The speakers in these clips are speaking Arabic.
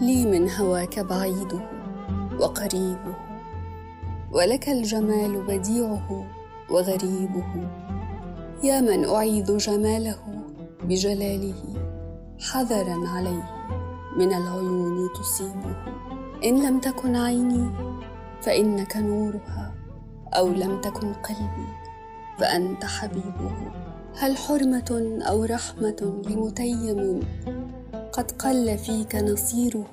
لي من هواك بعيده وقريبه ولك الجمال بديعه وغريبه. يا من اعيد جماله بجلاله حذرا عليه من العيون تصيبه. إن لم تكن عيني فإنك نورها أو لم تكن قلبي فأنت حبيبه. هل حرمة أو رحمة لمتيم قد قل فيك نصيره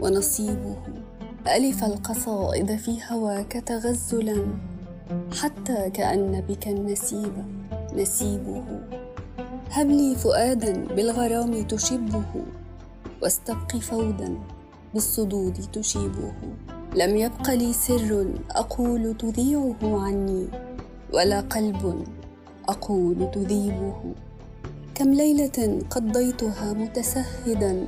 ونصيبه ألف القصائد في هواك تغزلا حتى كأن بك النسيب نسيبه. هب لي فؤادا بالغرام تشبه واستبق فودا بالصدود تشيبه. لم يبق لي سر أقول تذيعه عني ولا قلب أقول تذيبه. كم ليلة قضيتها متسهدا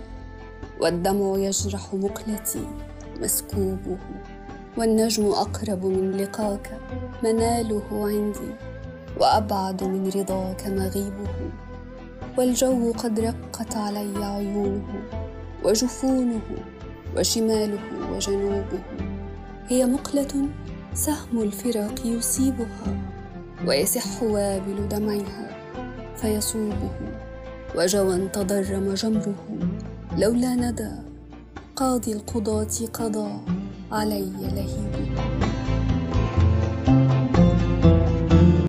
والدمع يجرح مقلتي مسكوبه والنجم أقرب من لقاك مناله عندي وأبعد من رضاك مغيبه والجو قد رقت علي عيونه وجفونه وشماله وجنوبه هي مقلة سهم الفراق يصيبها ويسح وابل دمعها فيصوبه وجوى تضرم جمره. لولا ندى قاضي القضاة قضى علي لهيب